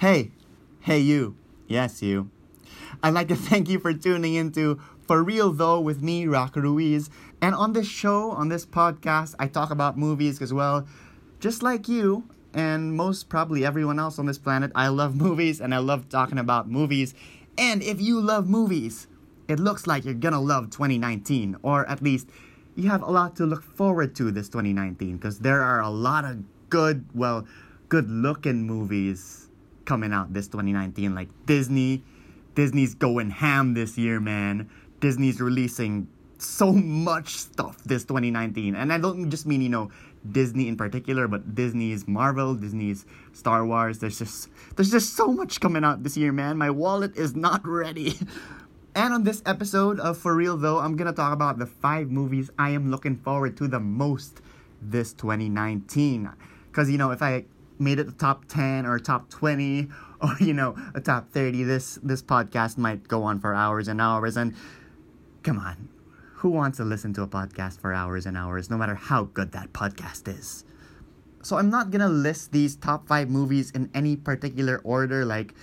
Hey, hey, you. Yes, you. I'd like to thank you for tuning into For Real Though with me, Rock Ruiz. And on this show, on this podcast, I talk about movies as well. Just like you, and most probably everyone else on this planet, I love movies and I love talking about movies. And if you love movies, it looks like you're gonna love 2019, or at least you have a lot to look forward to this 2019 because there are a lot of good, well, good looking movies coming out this 2019. Like Disney, Disney's going ham this year, man. Disney's releasing so much stuff this 2019. And I don't just mean, you know, Disney in particular, but Disney's Marvel, Disney's Star Wars. There's just there's just so much coming out this year, man. My wallet is not ready. And on this episode of For Real Though, I'm gonna talk about the five movies I am looking forward to the most this 2019. Cause you know, if I made it the top 10 or top 20 or you know a top 30, this this podcast might go on for hours and hours. And come on, who wants to listen to a podcast for hours and hours, no matter how good that podcast is? So I'm not gonna list these top five movies in any particular order, like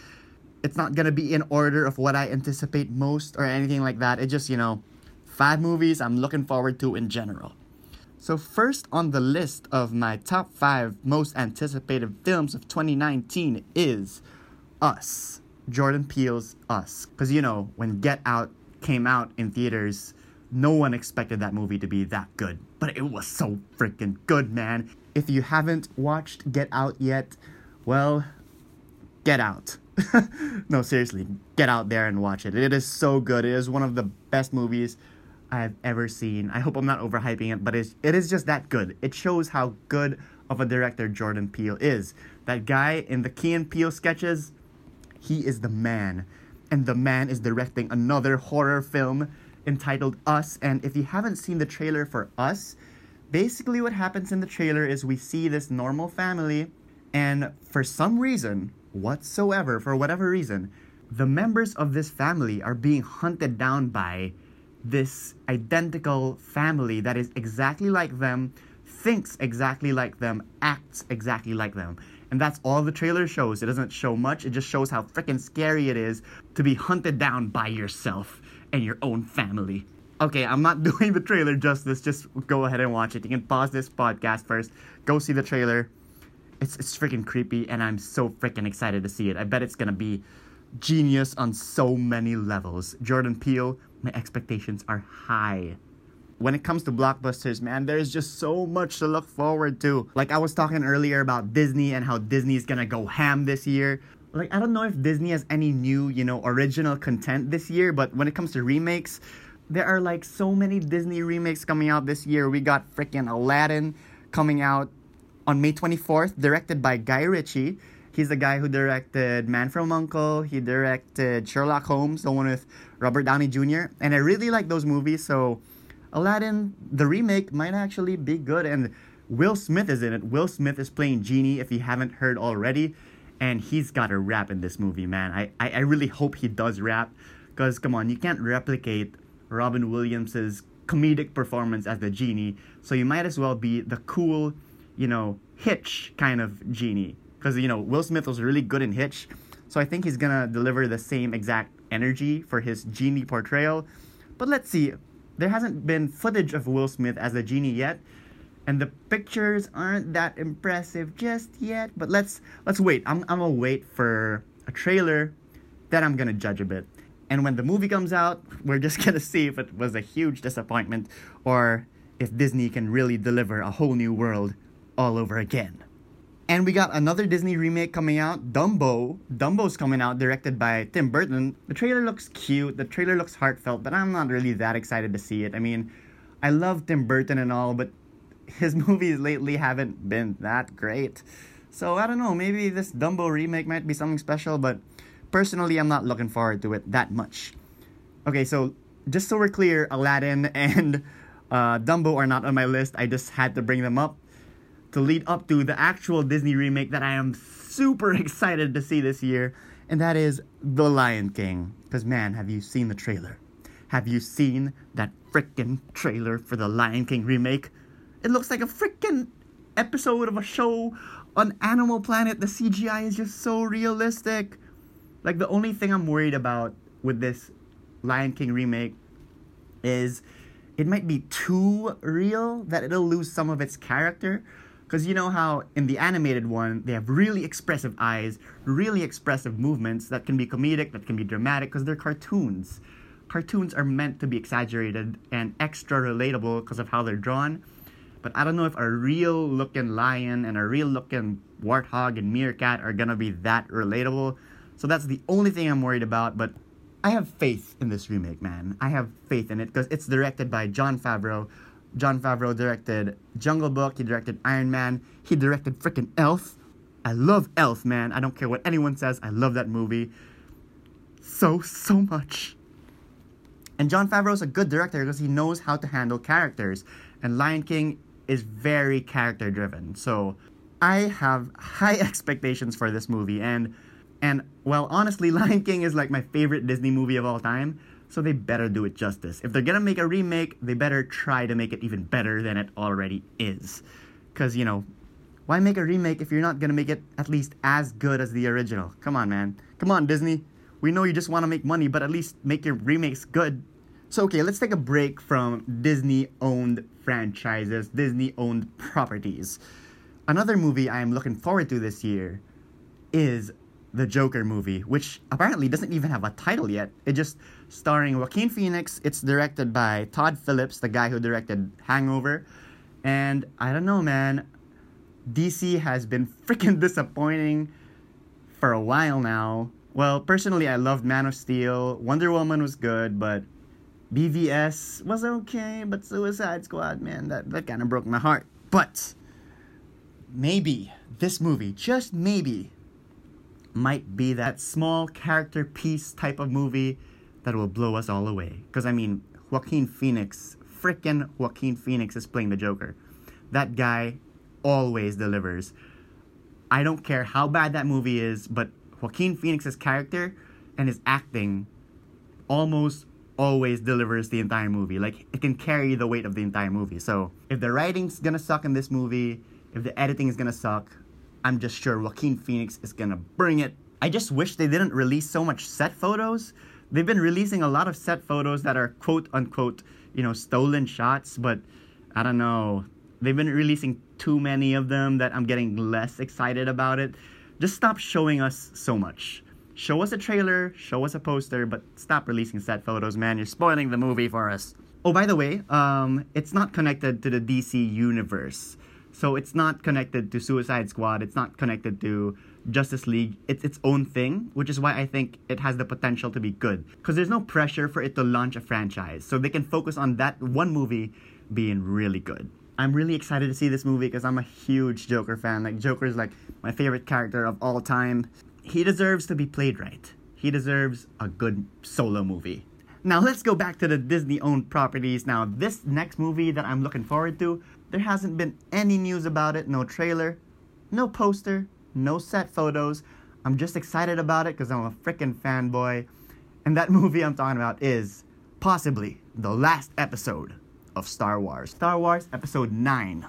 it's not gonna be in order of what I anticipate most or anything like that. It just, you know, five movies I'm looking forward to in general. So, first on the list of my top five most anticipated films of 2019 is Us, Jordan Peele's Us. Because, you know, when Get Out came out in theaters, no one expected that movie to be that good. But it was so freaking good, man. If you haven't watched Get Out yet, well, get out. no, seriously, get out there and watch it. It is so good. It is one of the best movies I've ever seen. I hope I'm not overhyping it, but it's, it is just that good. It shows how good of a director Jordan Peele is. That guy in the Key and Peele sketches, he is the man. And the man is directing another horror film entitled Us. And if you haven't seen the trailer for Us, basically what happens in the trailer is we see this normal family, and for some reason, whatsoever, for whatever reason, the members of this family are being hunted down by this identical family that is exactly like them, thinks exactly like them, acts exactly like them. And that's all the trailer shows. It doesn't show much, it just shows how freaking scary it is to be hunted down by yourself and your own family. Okay, I'm not doing the trailer justice. Just go ahead and watch it. You can pause this podcast first, go see the trailer. It's it's freaking creepy, and I'm so freaking excited to see it. I bet it's gonna be genius on so many levels. Jordan Peele, my expectations are high. When it comes to blockbusters, man, there's just so much to look forward to. Like I was talking earlier about Disney and how Disney's gonna go ham this year. Like I don't know if Disney has any new, you know, original content this year, but when it comes to remakes, there are like so many Disney remakes coming out this year. We got freaking Aladdin coming out on May 24th, directed by Guy Ritchie. He's the guy who directed Man from Uncle. He directed Sherlock Holmes, the one with Robert Downey Jr. And I really like those movies. So Aladdin, the remake, might actually be good. And Will Smith is in it. Will Smith is playing Genie, if you haven't heard already. And he's got a rap in this movie, man. I, I, I really hope he does rap. Because, come on, you can't replicate Robin Williams' comedic performance as the Genie. So you might as well be the cool you know, Hitch kind of genie. Because, you know, Will Smith was really good in Hitch. So I think he's gonna deliver the same exact energy for his genie portrayal. But let's see. There hasn't been footage of Will Smith as a genie yet. And the pictures aren't that impressive just yet. But let's let's wait. I'm I'm gonna wait for a trailer, then I'm gonna judge a bit. And when the movie comes out, we're just gonna see if it was a huge disappointment or if Disney can really deliver a whole new world all over again. And we got another Disney remake coming out, Dumbo. Dumbo's coming out, directed by Tim Burton. The trailer looks cute, the trailer looks heartfelt, but I'm not really that excited to see it. I mean, I love Tim Burton and all, but his movies lately haven't been that great. So I don't know, maybe this Dumbo remake might be something special, but personally, I'm not looking forward to it that much. Okay, so just so we're clear, Aladdin and uh, Dumbo are not on my list. I just had to bring them up to lead up to the actual Disney remake that I am super excited to see this year, and that is The Lion King. Because, man, have you seen the trailer? Have you seen that freaking trailer for the Lion King remake? It looks like a freaking episode of a show On Animal Planet, the CGI is just so realistic. Like the only thing I'm worried about with this Lion King remake is it might be too real that it'll lose some of its character. Because you know how in the animated one, they have really expressive eyes, really expressive movements that can be comedic, that can be dramatic, because they're cartoons. Cartoons are meant to be exaggerated and extra relatable because of how they're drawn. But I don't know if a real looking lion and a real looking warthog and meerkat are gonna be that relatable. So that's the only thing I'm worried about. But I have faith in this remake, man. I have faith in it because it's directed by Jon Favreau. Jon Favreau directed Jungle Book. He directed Iron Man. He directed freaking Elf. I love Elf, man. I don't care what anyone says. I love that movie so so much. And Jon Favreau is a good director because he knows how to handle characters. And Lion King is very character driven. So I have high expectations for this movie. And and well, honestly, Lion King is like my favorite Disney movie of all time. So they better do it justice. If they're gonna make a remake, they better try to make it even better than it already is. Cause you know, why make a remake if you're not gonna make it at least as good as the original? Come on, man. Come on, Disney. We know you just want to make money, but at least make your remakes good. So, okay, let's take a break from Disney owned franchises, Disney owned properties. Another movie I am looking forward to this year is the Joker movie, which apparently doesn't even have a title yet. It just starring Joaquin Phoenix. It's directed by Todd Phillips, the guy who directed Hangover. And I don't know, man. DC has been freaking disappointing for a while now. Well, personally, I loved Man of Steel. Wonder Woman was good, but BVS was okay. But Suicide Squad, man, that, that kind of broke my heart. But maybe this movie, just maybe, might be that small character piece type of movie that will blow us all away. Because, I mean, Joaquin Phoenix, freaking Joaquin Phoenix is playing the Joker. That guy always delivers. I don't care how bad that movie is, but Joaquin Phoenix's character and his acting almost always delivers the entire movie. Like it can carry the weight of the entire movie. So if the writing's gonna suck in this movie, if the editing is gonna suck, I'm just sure Joaquin Phoenix is gonna bring it. I just wish they didn't release so much set photos. They've been releasing a lot of set photos that are quote unquote, you know, stolen shots, but I don't know. They've been releasing too many of them that I'm getting less excited about it. Just stop showing us so much. Show us a trailer, show us a poster, but stop releasing set photos, man. You're spoiling the movie for us. Oh, by the way, um, it's not connected to the DC universe. So it's not connected to Suicide Squad, it's not connected to Justice League. It's its own thing, which is why I think it has the potential to be good. Because there's no pressure for it to launch a franchise. So they can focus on that one movie being really good. I'm really excited to see this movie because I'm a huge Joker fan. Like Joker is like my favorite character of all time. He deserves to be played right. He deserves a good solo movie. Now let's go back to the Disney owned properties. Now this next movie that I'm looking forward to, there hasn't been any news about it, no trailer, no poster, no set photos. I'm just excited about it because I'm a freaking fanboy. And that movie I'm talking about is possibly the last episode of Star Wars. Star Wars Episode 9.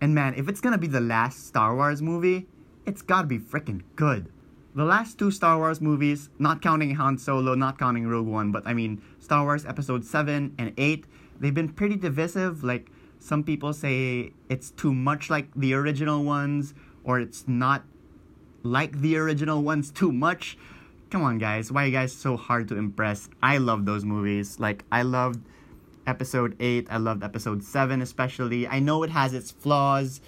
And man, if it's gonna be the last Star Wars movie, it's gotta be freaking good. The last two Star Wars movies, not counting Han Solo, not counting Rogue One, but I mean Star Wars Episode 7 and 8, they've been pretty divisive. Like, some people say it's too much like the original ones, or it's not like the original ones too much. Come on, guys. Why are you guys so hard to impress? I love those movies. Like, I loved episode 8. I loved episode 7 especially. I know it has its flaws,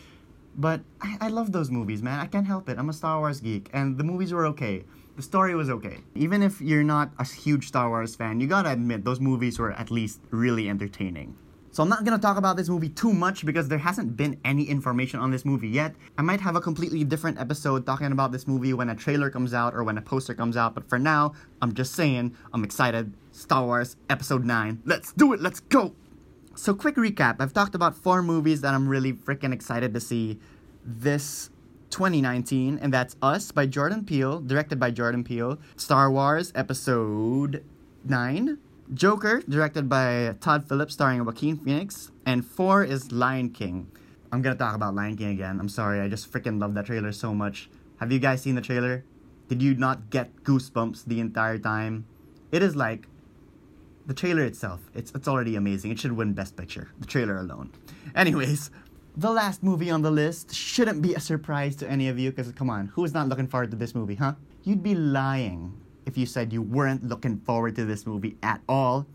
but I, I love those movies, man. I can't help it. I'm a Star Wars geek, and the movies were okay. The story was okay. Even if you're not a huge Star Wars fan, you gotta admit those movies were at least really entertaining. So I'm not gonna talk about this movie too much because there hasn't been any information on this movie yet. I might have a completely different episode talking about this movie when a trailer comes out or when a poster comes out, but for now, I'm just saying I'm excited. Star Wars Episode 9. Let's do it, let's go! So, quick recap I've talked about four movies that I'm really freaking excited to see this 2019, and that's Us by Jordan Peele, directed by Jordan Peele, Star Wars Episode 9, Joker, directed by Todd Phillips, starring Joaquin Phoenix, and 4 is Lion King. I'm gonna talk about Lion King again. I'm sorry, I just freaking love that trailer so much. Have you guys seen the trailer? Did you not get goosebumps the entire time? It is like the trailer itself. It's it's already amazing. It should win Best Picture. The trailer alone. Anyways, the last movie on the list shouldn't be a surprise to any of you because come on, who is not looking forward to this movie, huh? You'd be lying if you said you weren't looking forward to this movie at all.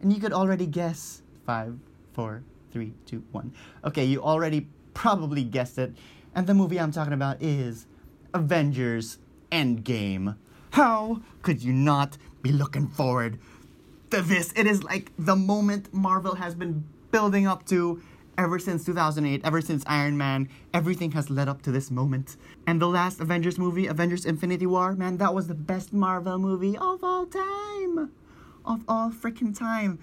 And you could already guess. Five, four, three, two, one. Okay, you already probably guessed it. And the movie I'm talking about is Avengers Endgame. How could you not be looking forward to this? It is like the moment Marvel has been building up to ever since 2008, ever since Iron Man. Everything has led up to this moment. And the last Avengers movie, Avengers Infinity War, man, that was the best Marvel movie of all time. Of all freaking time.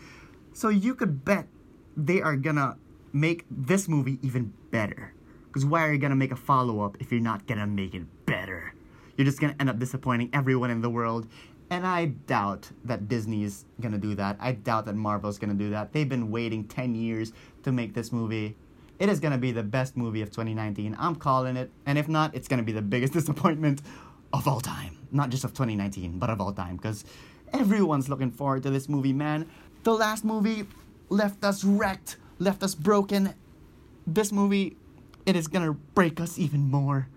So you could bet they are gonna make this movie even better. Because why are you gonna make a follow up if you're not gonna make it better? You're just gonna end up disappointing everyone in the world. And I doubt that Disney's gonna do that. I doubt that Marvel's gonna do that. They've been waiting 10 years to make this movie. It is gonna be the best movie of 2019. I'm calling it. And if not, it's gonna be the biggest disappointment of all time. Not just of 2019, but of all time. Because everyone's looking forward to this movie, man. The last movie left us wrecked, left us broken. This movie, it is gonna break us even more.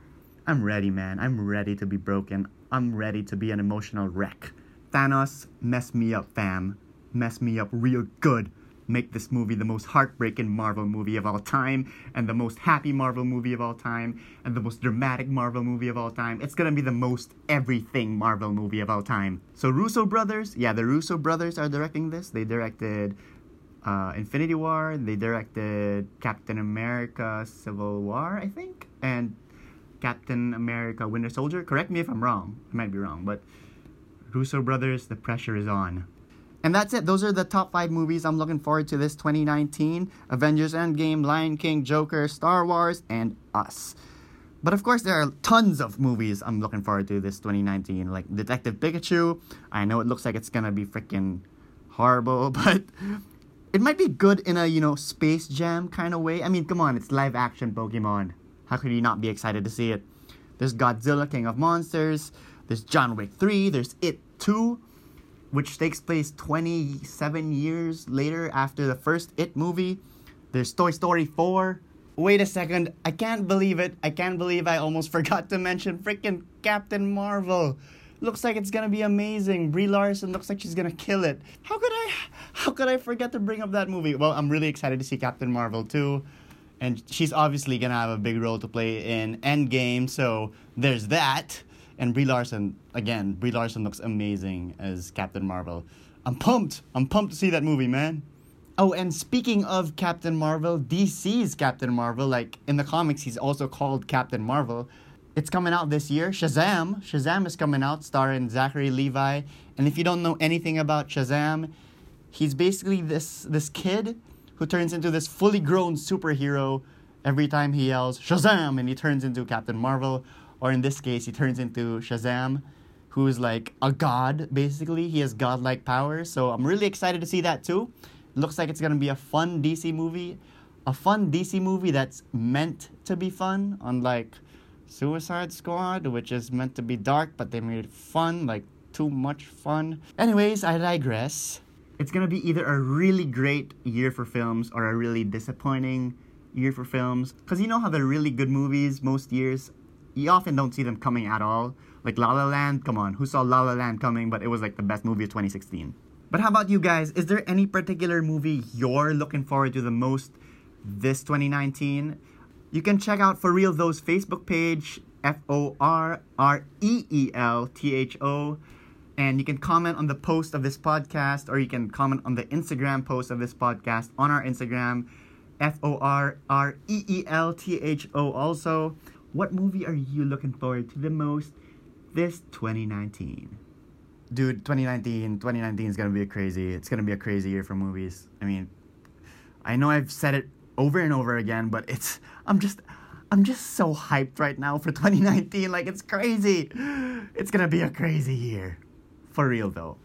I'm ready, man. I'm ready to be broken. I'm ready to be an emotional wreck. Thanos, mess me up, fam. Mess me up real good. Make this movie the most heartbreaking Marvel movie of all time, and the most happy Marvel movie of all time, and the most dramatic Marvel movie of all time. It's gonna be the most everything Marvel movie of all time. So, Russo brothers, yeah, the Russo brothers are directing this. They directed uh, Infinity War. They directed Captain America: Civil War, I think, and Captain America: Winter Soldier. Correct me if I'm wrong. I might be wrong, but Russo brothers, the pressure is on. And that's it. Those are the top five movies I'm looking forward to this 2019: Avengers: Endgame, Lion King, Joker, Star Wars, and Us. But of course, there are tons of movies I'm looking forward to this 2019, like Detective Pikachu. I know it looks like it's gonna be freaking horrible, but it might be good in a you know Space Jam kind of way. I mean, come on, it's live action Pokemon. How could you not be excited to see it? There's Godzilla, King of Monsters. There's John Wick 3. There's It 2, which takes place 27 years later after the first It movie. There's Toy Story 4. Wait a second. I can't believe it. I can't believe I almost forgot to mention freaking Captain Marvel. Looks like it's gonna be amazing. Brie Larson looks like she's gonna kill it. How could I how could I forget to bring up that movie? Well, I'm really excited to see Captain Marvel too. And she's obviously gonna have a big role to play in Endgame, so there's that. And Brie Larson, again, Brie Larson looks amazing as Captain Marvel. I'm pumped. I'm pumped to see that movie, man. Oh, and speaking of Captain Marvel, DC's Captain Marvel, like in the comics, he's also called Captain Marvel. It's coming out this year. Shazam. Shazam is coming out, starring Zachary Levi. And if you don't know anything about Shazam, he's basically this this kid who turns into this fully grown superhero every time he yells Shazam and he turns into Captain Marvel. Or in this case, he turns into Shazam, who is like a god, basically. He has godlike powers. So I'm really excited to see that too. Looks like it's gonna be a fun DC movie. A fun DC movie that's meant to be fun, unlike Suicide Squad, which is meant to be dark, but they made it fun, like too much fun. Anyways, I digress. It's gonna be either a really great year for films or a really disappointing year for films. Because you know how the really good movies most years, you often don't see them coming at all. Like La La Land, come on, who saw La La Land coming, but it was like the best movie of 2016. But how about you guys? Is there any particular movie you're looking forward to the most this 2019? You can check out For Real Though's Facebook page, F O R R E E L T H O. And you can comment on the post of this podcast, or you can comment on the Instagram post of this podcast on our Instagram, F O R R E E L T H O. Also, what movie are you looking forward to the most this 2019? Dude, 2019, 2019 is gonna be a crazy. It's gonna be a crazy year for movies. I mean, I know I've said it over and over again, but it's I'm just I'm just so hyped right now for 2019. Like it's crazy. It's gonna be a crazy year. For real though.